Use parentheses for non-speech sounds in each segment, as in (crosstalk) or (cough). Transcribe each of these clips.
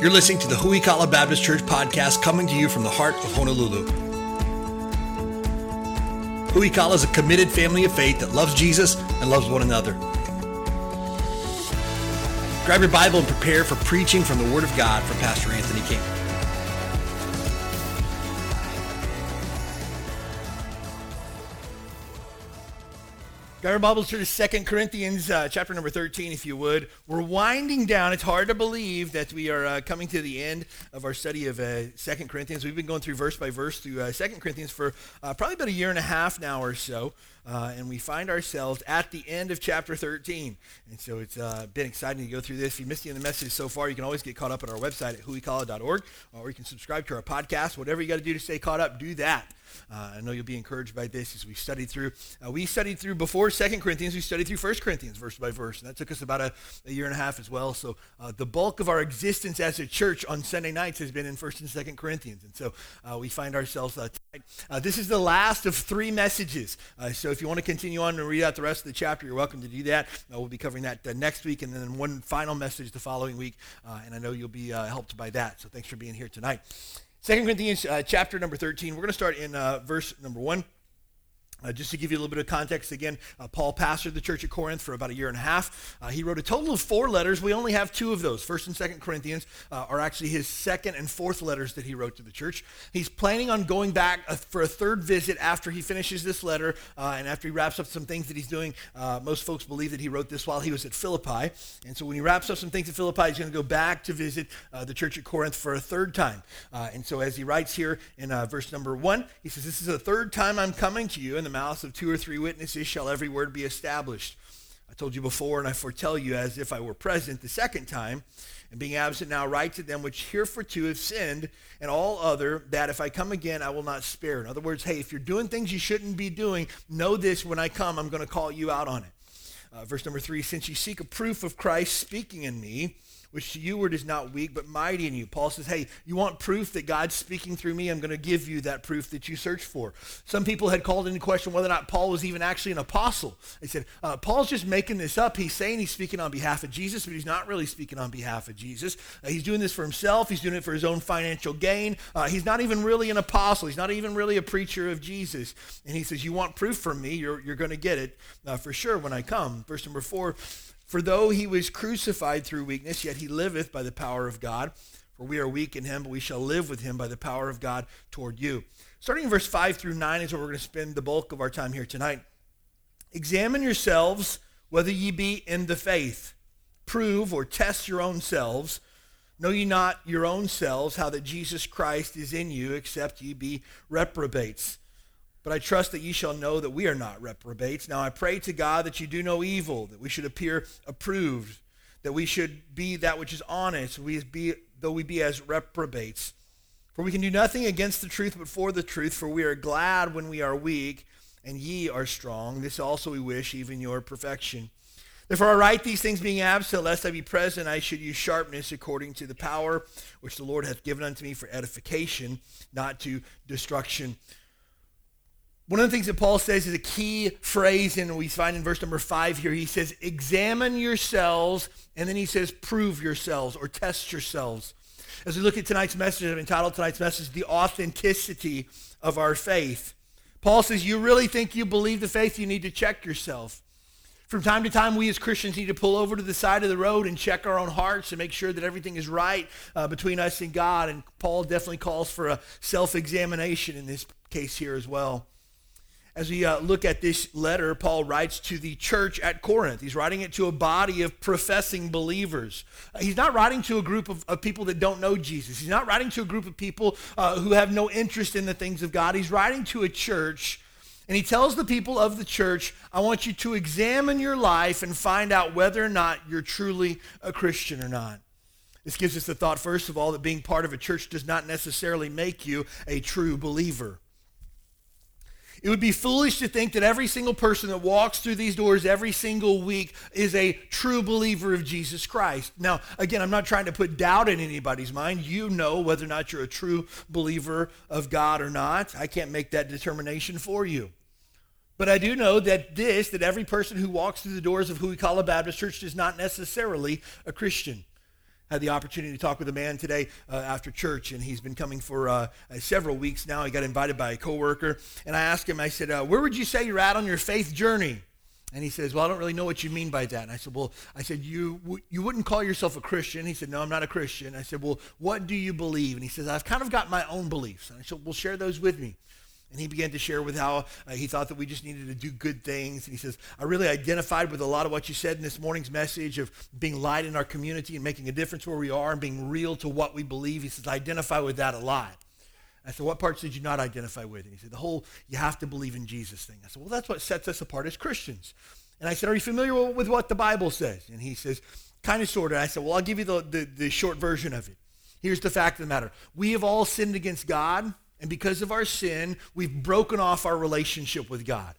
You're listening to the Huikala Baptist Church podcast coming to you from the heart of Honolulu. Huikala is a committed family of faith that loves Jesus and loves one another. Grab your Bible and prepare for preaching from the Word of God from Pastor Anthony King. Got our Bibles to 2 Corinthians uh, chapter number 13, if you would. We're winding down. It's hard to believe that we are uh, coming to the end of our study of uh, 2 Corinthians. We've been going through verse by verse through uh, 2 Corinthians for uh, probably about a year and a half now or so. And we find ourselves at the end of chapter 13. And so it's been exciting to go through this. If you missed any of the message so far, you can always get caught up at our website at huikala.org, or you can subscribe to our podcast. Whatever you got to do to stay caught up, do that. I know you'll be encouraged by this as we studied through. We studied through before Second Corinthians, we studied through First Corinthians verse by verse. And that took us about a, a year and a half as well. So uh, the bulk of our existence as a church on Sunday nights has been in First and Second Corinthians. And so uh, we find ourselves uh, tonight. Uh, this is the last of three messages. so if you want to continue on and read out the rest of the chapter, you're welcome to do that. we'll be covering that next week and then one final message the following week. and I know you'll be helped by that. So thanks for being here tonight. Second Corinthians uh, chapter number 13. We're going to start in uh, verse number 1. Uh, just to give you a little bit of context, again, uh, Paul pastored the church at Corinth for about a year and a half. Uh, he wrote a total of four letters. We only have two of those. First and Second Corinthians uh, are actually his second and fourth letters that he wrote to the church. He's planning on going back uh, for a third visit after he finishes this letter uh, and after he wraps up some things that he's doing. most folks believe that he wrote this while he was at Philippi. And so when he wraps up some things at Philippi, he's going to go back to visit the church at Corinth for a third time. and so as he writes here in verse number one, he says, This is the third time I'm coming to you. And the mouths of two or three witnesses shall every word be established. I told you before, and I foretell you as if I were present the second time, and being absent now, write to them which hereforto have sinned, and all other, that if I come again, I will not spare. In other words, hey, if you're doing things you shouldn't be doing, know this when I come, I'm going to call you out on it. Uh, verse number three, since you seek a proof of Christ speaking in me, which to you word is not weak, but mighty in you. Paul says, hey, you want proof that God's speaking through me? I'm going to give you that proof that you search for. Some people had called into question whether or not Paul was even actually an apostle. They said, uh, Paul's just making this up. He's saying he's speaking on behalf of Jesus, but he's not really speaking on behalf of Jesus. Uh, he's doing this for himself. He's doing it for his own financial gain. Uh, he's not even really an apostle. He's not even really a preacher of Jesus. And he says, you want proof from me? You're, you're going to get it uh, for sure when I come. Verse number four, for though he was crucified through weakness, yet he liveth by the power of God. For we are weak in him, but we shall live with him by the power of God toward you. Starting in verse 5 through 9 is where we're going to spend the bulk of our time here tonight. Examine yourselves whether ye be in the faith. Prove or test your own selves. Know ye not your own selves how that Jesus Christ is in you, except ye be reprobates. But I trust that ye shall know that we are not reprobates. Now I pray to God that you do no evil, that we should appear approved, that we should be that which is honest, we be, though we be as reprobates. For we can do nothing against the truth but for the truth, for we are glad when we are weak, and ye are strong. This also we wish, even your perfection. Therefore I write these things being absent, lest I be present, I should use sharpness according to the power which the Lord hath given unto me for edification, not to destruction. One of the things that Paul says is a key phrase, and we find in verse number five here. He says, Examine yourselves, and then he says, Prove yourselves or test yourselves. As we look at tonight's message, I've entitled tonight's message, The Authenticity of Our Faith. Paul says, You really think you believe the faith? You need to check yourself. From time to time, we as Christians need to pull over to the side of the road and check our own hearts and make sure that everything is right uh, between us and God. And Paul definitely calls for a self examination in this case here as well. As we uh, look at this letter, Paul writes to the church at Corinth. He's writing it to a body of professing believers. Uh, he's not writing to a group of, of, people that don't know Jesus. He's not writing to a group of people uh, who have no interest in the things of God. He's writing to a church, and he tells the people of the church, I want you to examine your life and find out whether or not you're truly a Christian or not. This gives us the thought, first of all, that being part of a church does not necessarily make you a true believer. It would be foolish to think that every single person that walks through these doors every single week is a true believer of Jesus Christ. Now, again, I'm not trying to put doubt in anybody's mind. You know whether or not you're a true believer of God or not. I can't make that determination for you. But I do know that this, that every person who walks through the doors of who we call a Baptist Church is not necessarily a Christian. Had the opportunity to talk with a man today uh, after church, and he's been coming for uh, uh, several weeks now. He got invited by a coworker, and I asked him, I said, uh, "Where would you say you're at on your faith journey?" And he says, "Well, I don't really know what you mean by that." And I said, "Well, I said you you wouldn't call yourself a Christian." He said, "No, I'm not a Christian." I said, "Well, what do you believe?" And he says, "I've kind of got my own beliefs." And I said, "Well, share those with me." And he began to share with how uh, he thought that we just needed to do good things. And he says, I really identified with a lot of what you said in this morning's message of being light in our community and making a difference where we are and being real to what we believe. He says, I identify with that a lot. I said, What parts did you not identify with? And he said, The whole you have to believe in Jesus thing. I said, Well, that's what sets us apart as Christians. And I said, Are you familiar with what the Bible says? And he says, Kind of, sort of. I said, Well, I'll give you the, the, the short version of it. Here's the fact of the matter we have all sinned against God and because of our sin, we've broken off our relationship with God.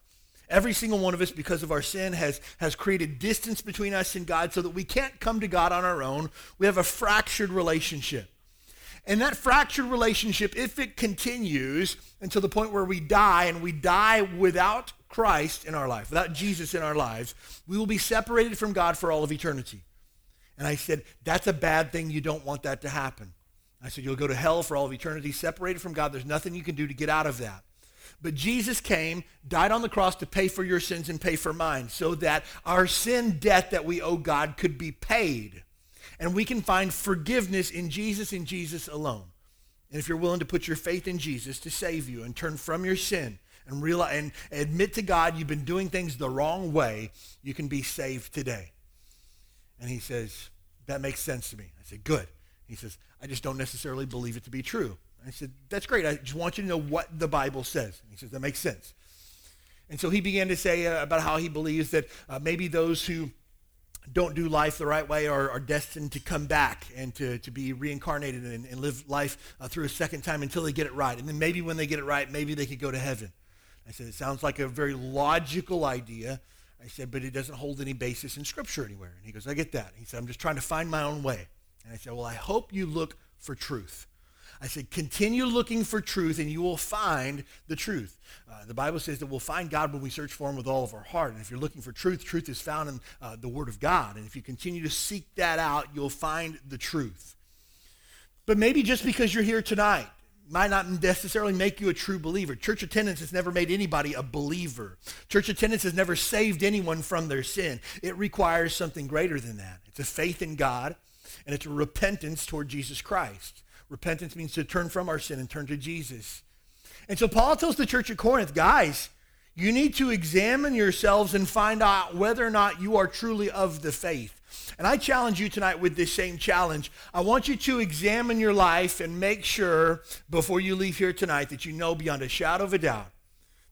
Every single one of us, because of our sin, has, has created distance between us and God so that we can't come to God on our own. We have a fractured relationship. And that fractured relationship, if it continues until the point where we die and we die without Christ in our life, without Jesus in our lives, we will be separated from God for all of eternity. And I said, that's a bad thing. You don't want that to happen. I said, You'll go to hell for all of eternity, separated from God. There's nothing you can do to get out of that. But Jesus came, died on the cross to pay for your sins and pay for mine, so that our sin debt that we owe God could be paid. And we can find forgiveness in Jesus and Jesus alone. And if you're willing to put your faith in Jesus to save you and turn from your sin and realize and admit to God you've been doing things the wrong way, you can be saved today. And he says, That makes sense to me. I said, Good. He says, I just don't necessarily believe it to be true. I said, That's great. I just want you to know what the Bible says. And he says, That makes sense. And so he began to say uh, about how he believes that uh, maybe those who don't do life the right way are, are, destined to come back and to, to be reincarnated and, and live life uh, through a second time until they get it right. And then maybe when they get it right, maybe they could go to heaven. I said, It sounds like a very logical idea. I said, but it doesn't hold any basis in Scripture anywhere. And he goes, I get that. He said, I'm just trying to find my own way. And I said, Well, I hope you look for truth. I said, continue looking for truth and you will find the truth. Uh, the Bible says that we'll find God when we search for him with all of our heart. And if you're looking for truth, truth is found in uh, the Word of God. And if you continue to seek that out, you'll find the truth. But maybe just because you're here tonight might not necessarily make you a true believer. Church attendance has never made anybody a believer. Church attendance has never saved anyone from their sin. It requires something greater than that. It's a faith in God and it's a repentance toward Jesus Christ. Repentance means to turn from our sin and turn to Jesus. And so Paul tells the church at Corinth, guys, you need to examine yourselves and find out whether or not you are truly of the faith. And I challenge you tonight with this same challenge. I want you to examine your life and make sure before you leave here tonight that you know beyond a shadow of a doubt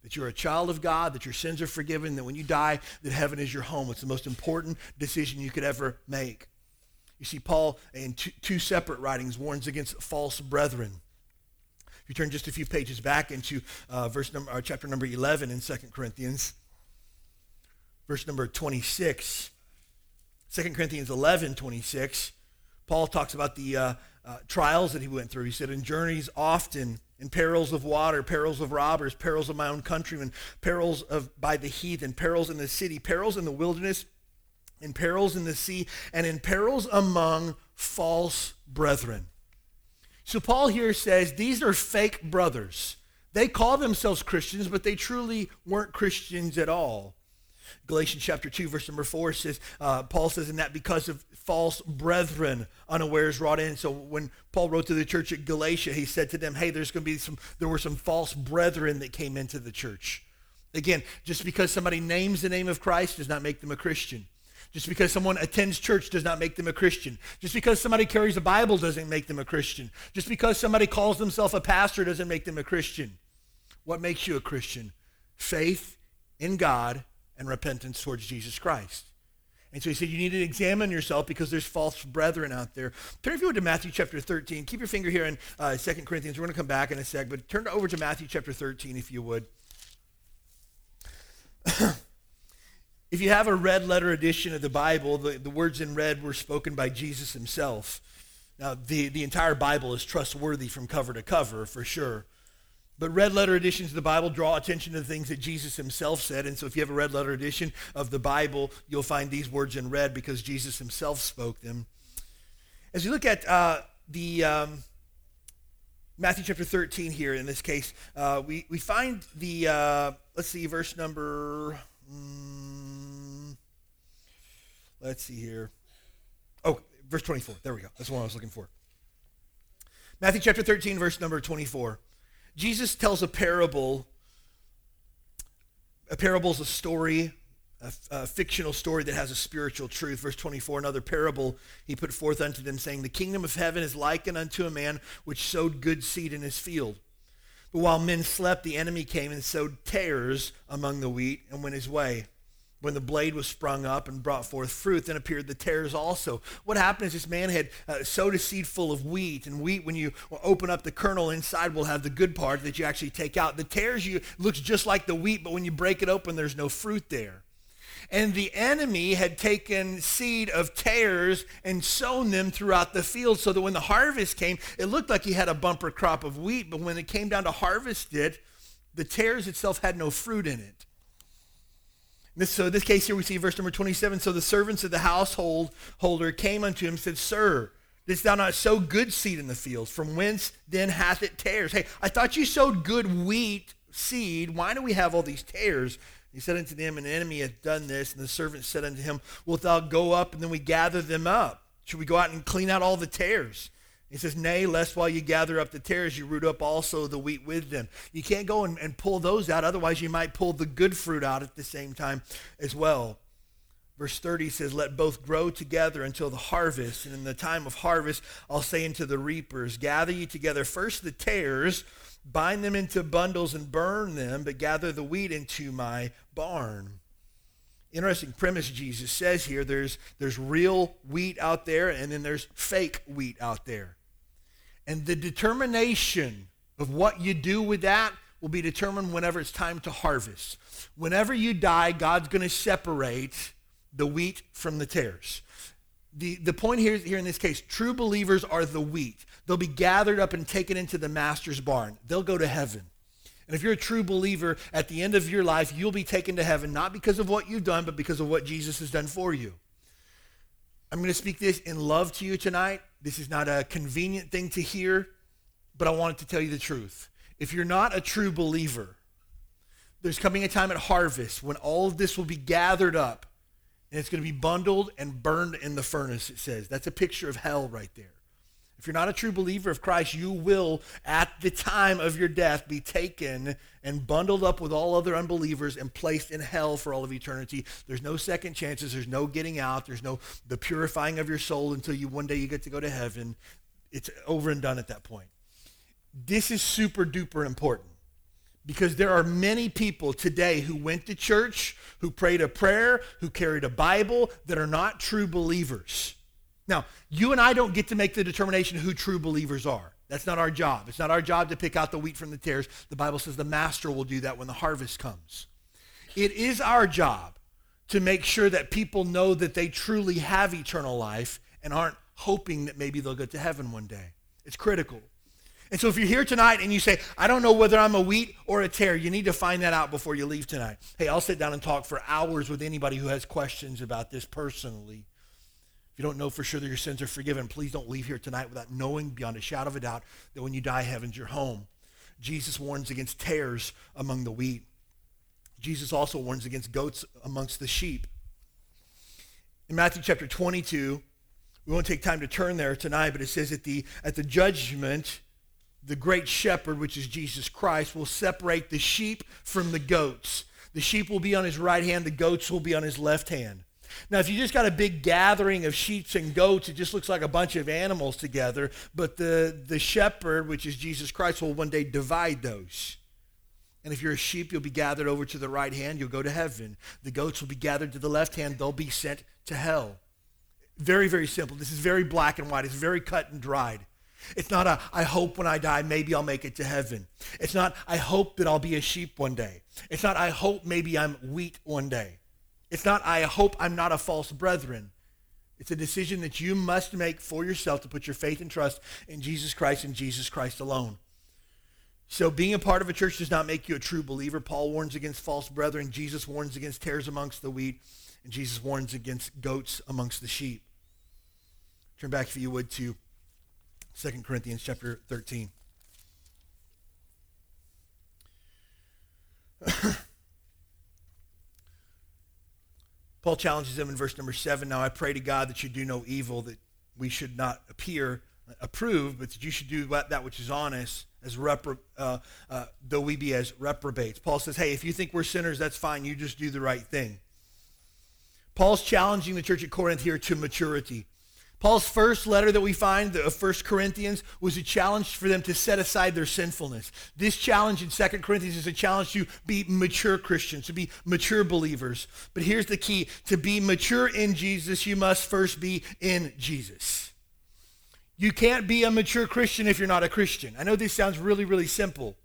that you're a child of God, that your sins are forgiven, that when you die, that heaven is your home. It's the most important decision you could ever make. You see, Paul, in two, two separate writings, warns against false brethren. If you turn just a few pages back into uh, verse number, uh, chapter number 11 in 2 Corinthians, verse number 26, 2 Corinthians 11, 26, Paul talks about the uh, uh, trials that he went through. He said, in journeys often, in perils of water, perils of robbers, perils of my own countrymen, perils of by the heathen, perils in the city, perils in the wilderness, in perils in the sea, and in perils among false brethren. So Paul here says these are fake brothers. They call themselves Christians, but they truly weren't Christians at all. Galatians chapter 2, verse number 4 says, uh, Paul says, in that because of false brethren unawares wrought in. So when Paul wrote to the church at Galatia, he said to them, hey, there's going to be some, there were some false brethren that came into the church. Again, just because somebody names the name of Christ does not make them a Christian. Just because someone attends church does not make them a Christian. Just because somebody carries a Bible doesn't make them a Christian. Just because somebody calls themselves a pastor doesn't make them a Christian. What makes you a Christian? Faith in God and repentance towards Jesus Christ. And so he said, you need to examine yourself because there's false brethren out there. Turn if you would to Matthew chapter 13. Keep your finger here in uh, 2 Corinthians. We're going to come back in a sec, but turn over to Matthew chapter 13 if you would. (clears throat) If you have a red letter edition of the Bible, the, the words in red were spoken by Jesus himself. Now, the, the entire Bible is trustworthy from cover to cover, for sure. But red letter editions of the Bible draw attention to the things that Jesus himself said. And so if you have a red letter edition of the Bible, you'll find these words in red because Jesus himself spoke them. As we look at uh, the um, Matthew chapter 13 here, in this case, uh, we, we find the, uh, let's see, verse number, mm, let's see here. Oh, verse 24. There we go. That's one I was looking for. Matthew chapter 13, verse number 24. Jesus tells a parable. A parable is a story a, a, fictional story that has a spiritual truth. Verse 24, another parable he put forth unto them, saying, The kingdom of heaven is likened unto a man which sowed good seed in his field. But while men slept, the enemy came and sowed tares among the wheat and went his way. When the blade was sprung up and brought forth fruit, then appeared the tares also. What happened is this man had uh, sowed a seed full of wheat, and wheat, when you open up the kernel inside, will have the good part that you actually take out. The tares you looks just like the wheat, but when you break it open, there's no fruit there. And the enemy had taken seed of tares and sown them throughout the field so that when the harvest came, it looked like he had a bumper crop of wheat, but when it came down to harvest it, the tares itself had no fruit in it. This, so this case here we see verse number 27. So the servants of the household holder came unto him and said, Sir, didst thou not sow good seed in the fields? From whence then hath it tares? Hey, I thought you sowed good wheat seed. Why do we have all these tares? He said unto them, An enemy hath done this. And the servant said unto him, Wilt thou go up and then we gather them up? Should we go out and clean out all the tares? He says, Nay, lest while you gather up the tares, you root up also the wheat with them. You can't go and, and pull those out, otherwise, you might pull the good fruit out at the same time as well. Verse 30 says, Let both grow together until the harvest. And in the time of harvest, I'll say unto the reapers, Gather ye together first the tares bind them into bundles and burn them, but gather the wheat into my barn. Interesting premise Jesus says here there's, there's real wheat out there, and then there's fake wheat out there. And the determination of what you do with that will be determined whenever it's time to harvest. Whenever you die, God's going to separate the wheat from the tares. The, the point here, here in this case, true believers are the wheat. They'll be gathered up and taken into the master's barn. They'll go to heaven. And if you're a true believer, at the end of your life, you'll be taken to heaven, not because of what you've done, but because of what Jesus has done for you. I'm going to speak this in love to you tonight. This is not a convenient thing to hear, but I wanted to tell you the truth. If you're not a true believer, there's coming a time at harvest when all of this will be gathered up and it's going to be bundled and burned in the furnace, it says. That's a picture of hell right there. If you're not a true believer of Christ, you will, at the time of your death, be taken and bundled up with all other unbelievers and placed in hell for all of eternity. There's no second chances. There's no getting out. There's no the purifying of your soul until you one day you get to go to heaven. It's over and done at that point. This is super duper important because there are many people today who went to church, who prayed a prayer, who carried a Bible that are not true believers. Now, you and I don't get to make the determination who true believers are. That's not our job. It's not our job to pick out the wheat from the tares. The Bible says the master will do that when the harvest comes. It is our job to make sure that people know that they truly have eternal life and aren't hoping that maybe they'll get to heaven one day. It's critical. And so if you're here tonight and you say, I don't know whether I'm a wheat or a tare, you need to find that out before you leave tonight. Hey, I'll sit down and talk for hours with anybody who has questions about this personally you don't know for sure that your sins are forgiven, please don't leave here tonight without knowing beyond a shadow of a doubt that when you die, heaven's your home. Jesus warns against tares among the wheat. Jesus also warns against goats amongst the sheep. In Matthew chapter 22, we won't take time to turn there tonight, but it says at the, at the judgment, the great shepherd, which is Jesus Christ, will separate the sheep from the goats. The sheep will be on his right hand, the goats will be on his left hand. Now, if you just got a big gathering of sheep and goats, it just looks like a bunch of animals together. But the, the shepherd, which is Jesus Christ, will one day divide those. And if you're a sheep, you'll be gathered over to the right hand, you'll go to heaven. The goats will be gathered to the left hand, they'll be sent to hell. Very, very simple. This is very black and white. It's very cut and dried. It's not a, I hope when I die, maybe I'll make it to heaven. It's not, I hope that I'll be a sheep one day. It's not, I hope maybe I'm wheat one day. It's not, I hope I'm not a false brethren. It's a decision that you must make for yourself to put your faith and trust in Jesus Christ and Jesus Christ alone. So being a part of a church does not make you a true believer. Paul warns against false brethren. Jesus warns against tares amongst the wheat. And Jesus warns against goats amongst the sheep. Turn back, if you would, to 2 Corinthians chapter 13. (laughs) Paul challenges them in verse number 7. Now I pray to God that you do no evil, that we should not appear approved, but that you should do that which is honest, as repro- uh, uh, though we be as reprobates. Paul says, hey, if you think we're sinners, that's fine. You just do the right thing. Paul's challenging the church at Corinth here to maturity. Paul's first letter that we find of 1 Corinthians was a challenge for them to set aside their sinfulness. This challenge in 2 Corinthians is a challenge to be mature Christians, to be mature believers. But here's the key to be mature in Jesus, you must first be in Jesus. You can't be a mature Christian if you're not a Christian. I know this sounds really, really simple.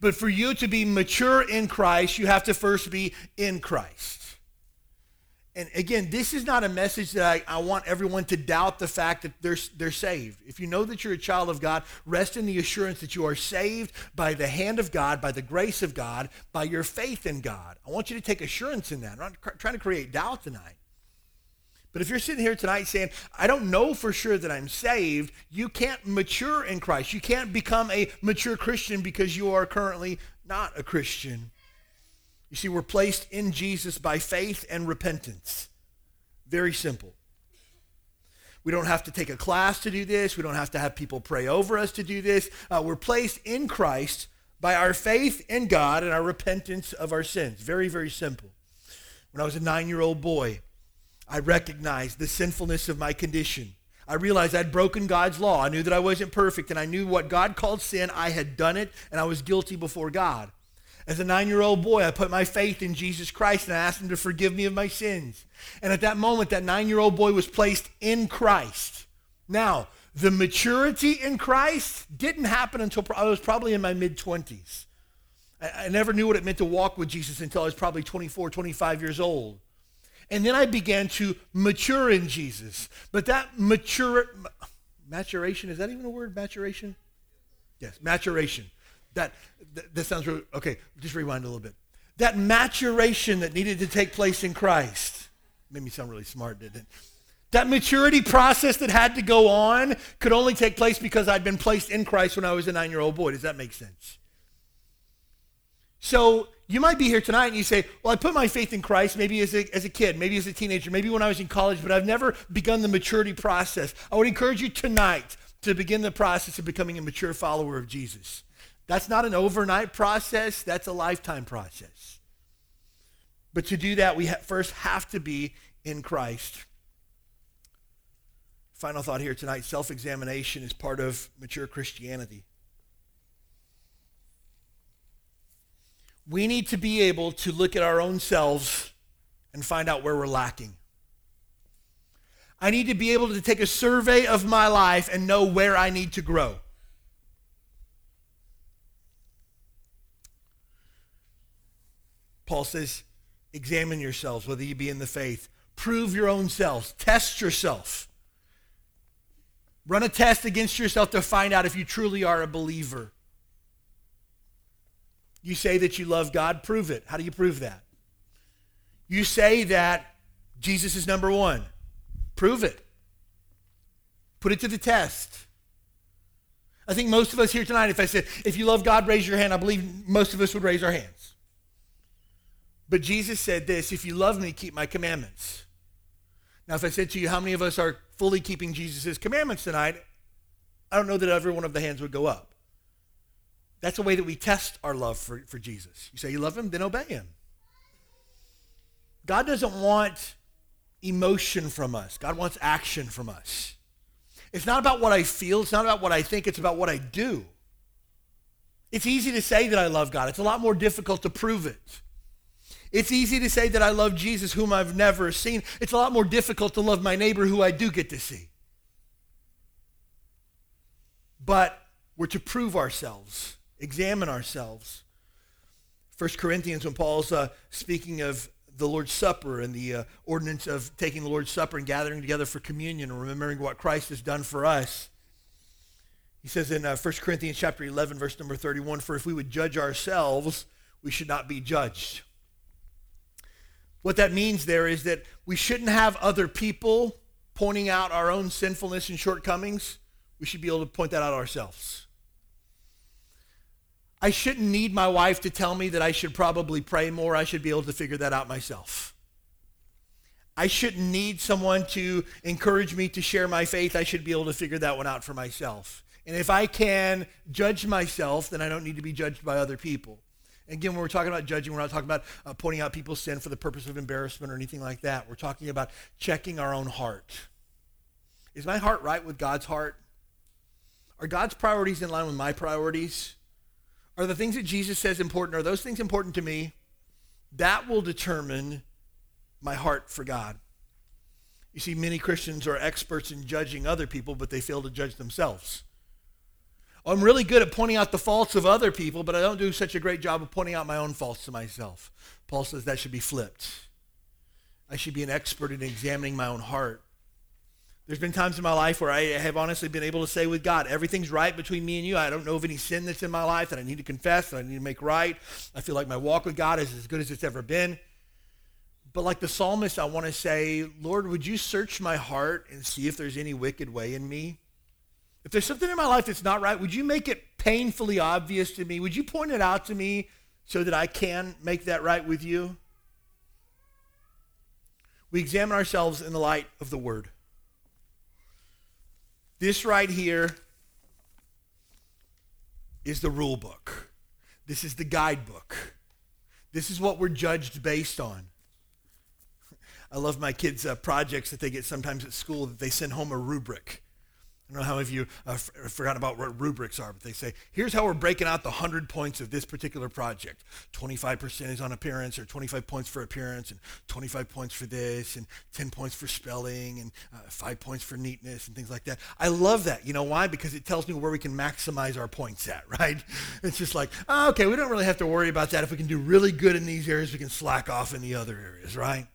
But for you to be mature in Christ, you have to first be in Christ. And again, this is not a message that I, I, want everyone to doubt the fact that they're, they're saved. If you know that you're a child of God, rest in the assurance that you are saved by the hand of God, by the grace of God, by your faith in God. I want you to take assurance in that. I'm not cr- trying to create doubt tonight. But if you're sitting here tonight saying, I don't know for sure that I'm saved, you can't mature in Christ. You can't become a mature Christian because you are currently not a Christian. You see, we're placed in Jesus by faith and repentance. Very simple. We don't have to take a class to do this. We don't have to have people pray over us to do this. Uh, we're placed in Christ by our faith in God and our repentance of our sins. Very, very simple. When I was a nine year old boy, I recognized the sinfulness of my condition. I realized I'd broken God's law. I knew that I wasn't perfect, and I knew what God called sin. I had done it, and I was guilty before God. As a nine year old boy, I put my faith in Jesus Christ and I asked him to forgive me of my sins. And at that moment, that nine year old boy was placed in Christ. Now, the maturity in Christ didn't happen until I was probably in my mid 20s. I, never knew what it meant to walk with Jesus until I was probably 24, 25 years old. And then I began to mature in Jesus. But that mature, maturation, is that even a word, maturation? Yes, maturation. That, that, sounds really, okay, just rewind a little bit. That maturation that needed to take place in Christ made me sound really smart, didn't it? That maturity process that had to go on could only take place because I'd been placed in Christ when I was a nine year old boy. Does that make sense? So you might be here tonight and you say, Well, I put my faith in Christ maybe as a, as a kid, maybe as a teenager, maybe when I was in college, but I've never begun the maturity process. I would encourage you tonight to begin the process of becoming a mature follower of Jesus. That's not an overnight process, that's a lifetime process. But to do that, we ha- first have to be in Christ. Final thought here tonight self examination is part of mature Christianity. We need to be able to look at our own selves and find out where we're lacking. I need to be able to take a survey of my life and know where I need to grow. Paul says, examine yourselves, whether you be in the faith. Prove your own selves. Test yourself. Run a test against yourself to find out if you truly are a believer. You say that you love God, prove it. How do you prove that? You say that Jesus is number one, prove it. Put it to the test. I think most of us here tonight, if I said, if you love God, raise your hand, I believe most of us would raise our hands. But Jesus said this if you love me, keep my commandments. Now, if I said to you, how many of us are fully keeping Jesus' commandments tonight? I don't know that every one of the hands would go up. That's a way that we test our love for, for Jesus. You say you love him, then obey him. God doesn't want emotion from us, God wants action from us. It's not about what I feel, it's not about what I think, it's about what I do. It's easy to say that I love God, it's a lot more difficult to prove it. It's easy to say that I love Jesus, whom I've never seen. It's a lot more difficult to love my neighbor, who I do get to see. But we're to prove ourselves, examine ourselves. First Corinthians, when Paul's uh, speaking of the Lord's Supper and the uh, ordinance of taking the Lord's Supper and gathering together for communion and remembering what Christ has done for us. He says in uh, 1 Corinthians chapter 11, verse number 31, For if we would judge ourselves, we should not be judged. What that means there is that we shouldn't have other people pointing out our own sinfulness and shortcomings, we should be able to point that out ourselves. I shouldn't need my wife to tell me that I should probably pray more. I should be able to figure that out myself. I shouldn't need someone to encourage me to share my faith. I should be able to figure that one out for myself. And if I can judge myself, then I don't need to be judged by other people. Again, when we're talking about judging, we're not talking about uh, pointing out people's sin for the purpose of embarrassment or anything like that. We're talking about checking our own heart. Is my heart right with God's heart? Are God's priorities in line with my priorities? Are the things that Jesus says important? Are those things important to me? That will determine my heart for God. You see, many Christians are experts in judging other people, but they fail to judge themselves. I'm really good at pointing out the faults of other people, but I don't do such a great job of pointing out my own faults to myself. Paul says that should be flipped. I should be an expert in examining my own heart. There's been times in my life where I have honestly been able to say with God, everything's right between me and you. I don't know of any sin that's in my life that I need to confess, that I need to make right. I feel like my walk with God is as good as it's ever been. But like the psalmist, I want to say, Lord, would you search my heart and see if there's any wicked way in me? If there's something in my life that's not right, would you make it painfully obvious to me? Would you point it out to me so that I can make that right with you? We examine ourselves in the light of the Word. This right here is the rule book. This is the guidebook. This is what we're judged based on. (laughs) I love my kids' uh, projects that they get sometimes at school that they send home a rubric. Don't know how many of you uh, f- forgot about what rubrics are, but they say, here's how we're breaking out the 100 points of this particular project. 25% is on appearance, or 25 points for appearance, and 25 points for this, and 10 points for spelling, and uh, 5 points for neatness, and things like that. I love that. You know why? Because it tells me where we can maximize our points at, (laughs) right? It's just like, oh, okay, we don't really have to worry about that. If we can do really good in these areas, we can slack off in the other areas, right?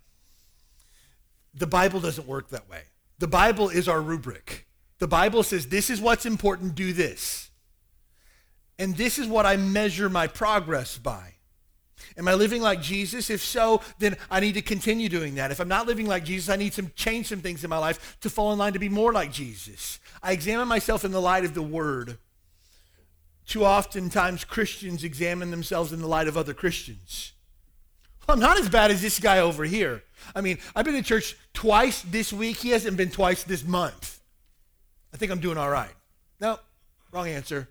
The Bible doesn't work that way. The Bible is our rubric. The Bible says, this is what's important, do this. And this is what I measure my progress by. Am I living like Jesus? If so, then I need to continue doing that. If I'm not living like Jesus, I need to change some things in my life to fall in line to be more like Jesus. I examine myself in the light of the Word. Too often times Christians examine themselves in the light of other Christians. Well, I'm not as bad as this guy over here. I mean, I've been to church twice this week. He hasn't been twice this month. I think I'm doing all right. No, wrong answer.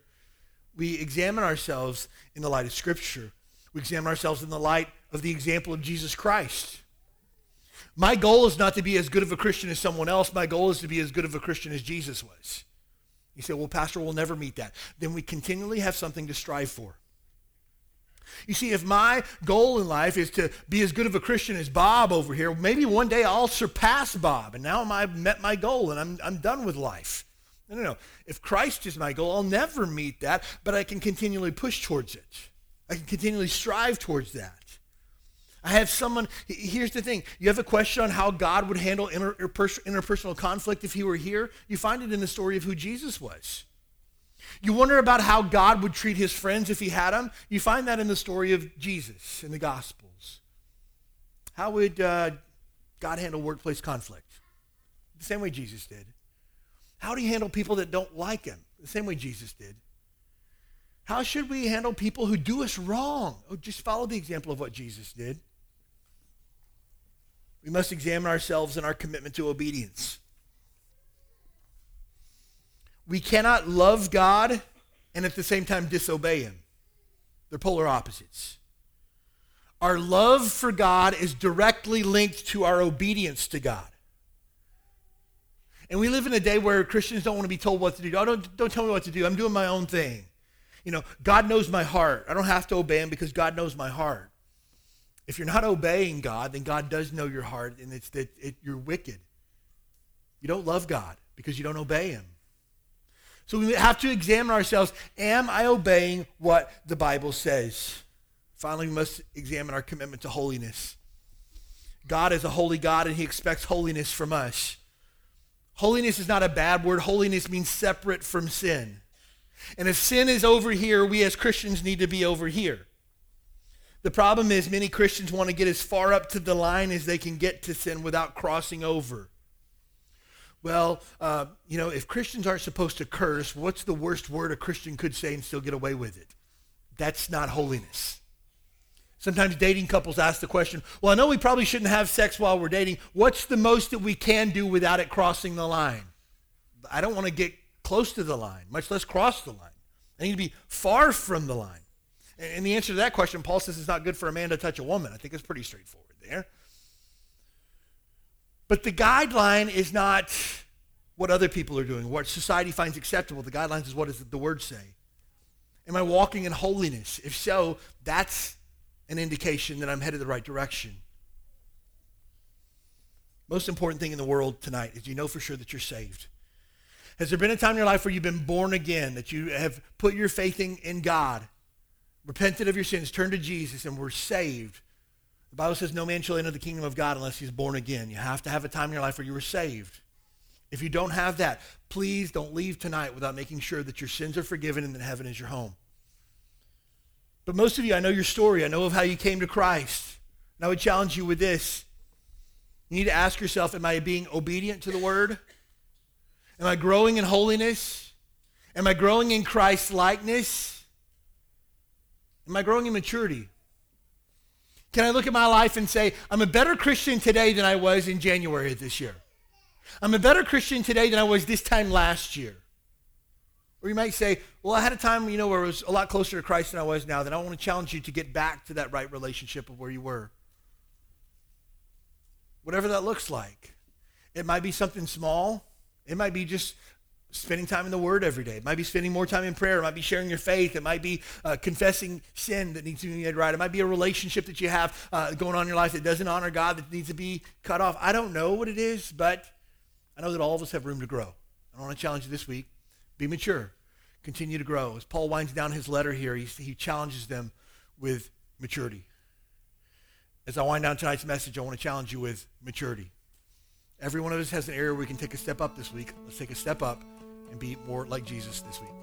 We examine ourselves in the light of Scripture. We examine ourselves in the light of the example of Jesus Christ. My goal is not to be as good of a Christian as someone else. My goal is to be as good of a Christian as Jesus was. You say, well, Pastor, we'll never meet that. Then we continually have something to strive for. You see, if my goal in life is to be as good of a Christian as Bob over here, maybe one day I'll surpass Bob, and now I've met my goal and I'm, I'm done with life. No, no, no. If Christ is my goal, I'll never meet that, but I can continually push towards it. I can continually strive towards that. I have someone, here's the thing. You have a question on how God would handle inter, interpersonal conflict if he were here? You find it in the story of who Jesus was. You wonder about how God would treat his friends if he had them? You find that in the story of Jesus in the Gospels. How would uh, God handle workplace conflict? The same way Jesus did. How do you handle people that don't like him? The same way Jesus did. How should we handle people who do us wrong? Oh, just follow the example of what Jesus did. We must examine ourselves and our commitment to obedience. We cannot love God and at the same time disobey him. They're polar opposites. Our love for God is directly linked to our obedience to God. And we live in a day where Christians don't want to be told what to do. Oh, don't, don't tell me what to do. I'm doing my own thing. You know, God knows my heart. I don't have to obey him because God knows my heart. If you're not obeying God, then God does know your heart, and it's that it, you're wicked. You don't love God because you don't obey him. So we have to examine ourselves. Am I obeying what the Bible says? Finally, we must examine our commitment to holiness. God is a holy God, and he expects holiness from us. Holiness is not a bad word. Holiness means separate from sin. And if sin is over here, we as Christians need to be over here. The problem is many Christians want to get as far up to the line as they can get to sin without crossing over. well, uh, you know, if Christians aren't supposed to curse, what's the worst word a Christian could say and still get away with it? That's not holiness. Sometimes dating couples ask the question, well, I know we probably shouldn't have sex while we're dating. What's the most that we can do without it crossing the line? I don't want to get close to the line, much less cross the line. I need to be far from the line. And the answer to that question, Paul says it's not good for a man to touch a woman. I think it's pretty straightforward there. But the guideline is not what other people are doing, what society finds acceptable. The guidelines is what does the word say? Am I walking in holiness? If so, that's an indication that I'm headed the right direction. Most important thing in the world tonight is you know for sure that you're saved. Has there been a time in your life where you've been born again, that you have put your faith in, in God, repented of your sins, turned to Jesus, and were saved? The Bible says no man shall enter the kingdom of God unless he's born again. You have to have a time in your life where you were saved. If you don't have that, please don't leave tonight without making sure that your sins are forgiven and that heaven is your home. But most of you, I know your story. I know of how you came to Christ. And I would challenge you with this. You need to ask yourself, am I being obedient to the word? Am I growing in holiness? Am I growing in Christ's likeness? Am I growing in maturity? Can I look at my life and say, I'm a better Christian today than I was in January of this year? I'm a better Christian today than I was this time last year. Or you might say, well, I had a time, you know, where I was a lot closer to Christ than I was now. Then I want to challenge you to get back to that right relationship of where you were. Whatever that looks like. It might be something small. It might be just spending time in the Word every day. It might be spending more time in prayer. It might be sharing your faith. It might be uh, confessing sin that needs to be made right. It might be a relationship that you have uh, going on in your life that doesn't honor God that needs to be cut off. I don't know what it is, but I know that all of us have room to grow. I want to challenge you this week. Be mature. Continue to grow. As Paul winds down his letter here, he, he challenges them with maturity. As I wind down tonight's message, I want to challenge you with maturity. Every one of us has an area where we can take a step up this week. Let's take a step up and be more like Jesus this week.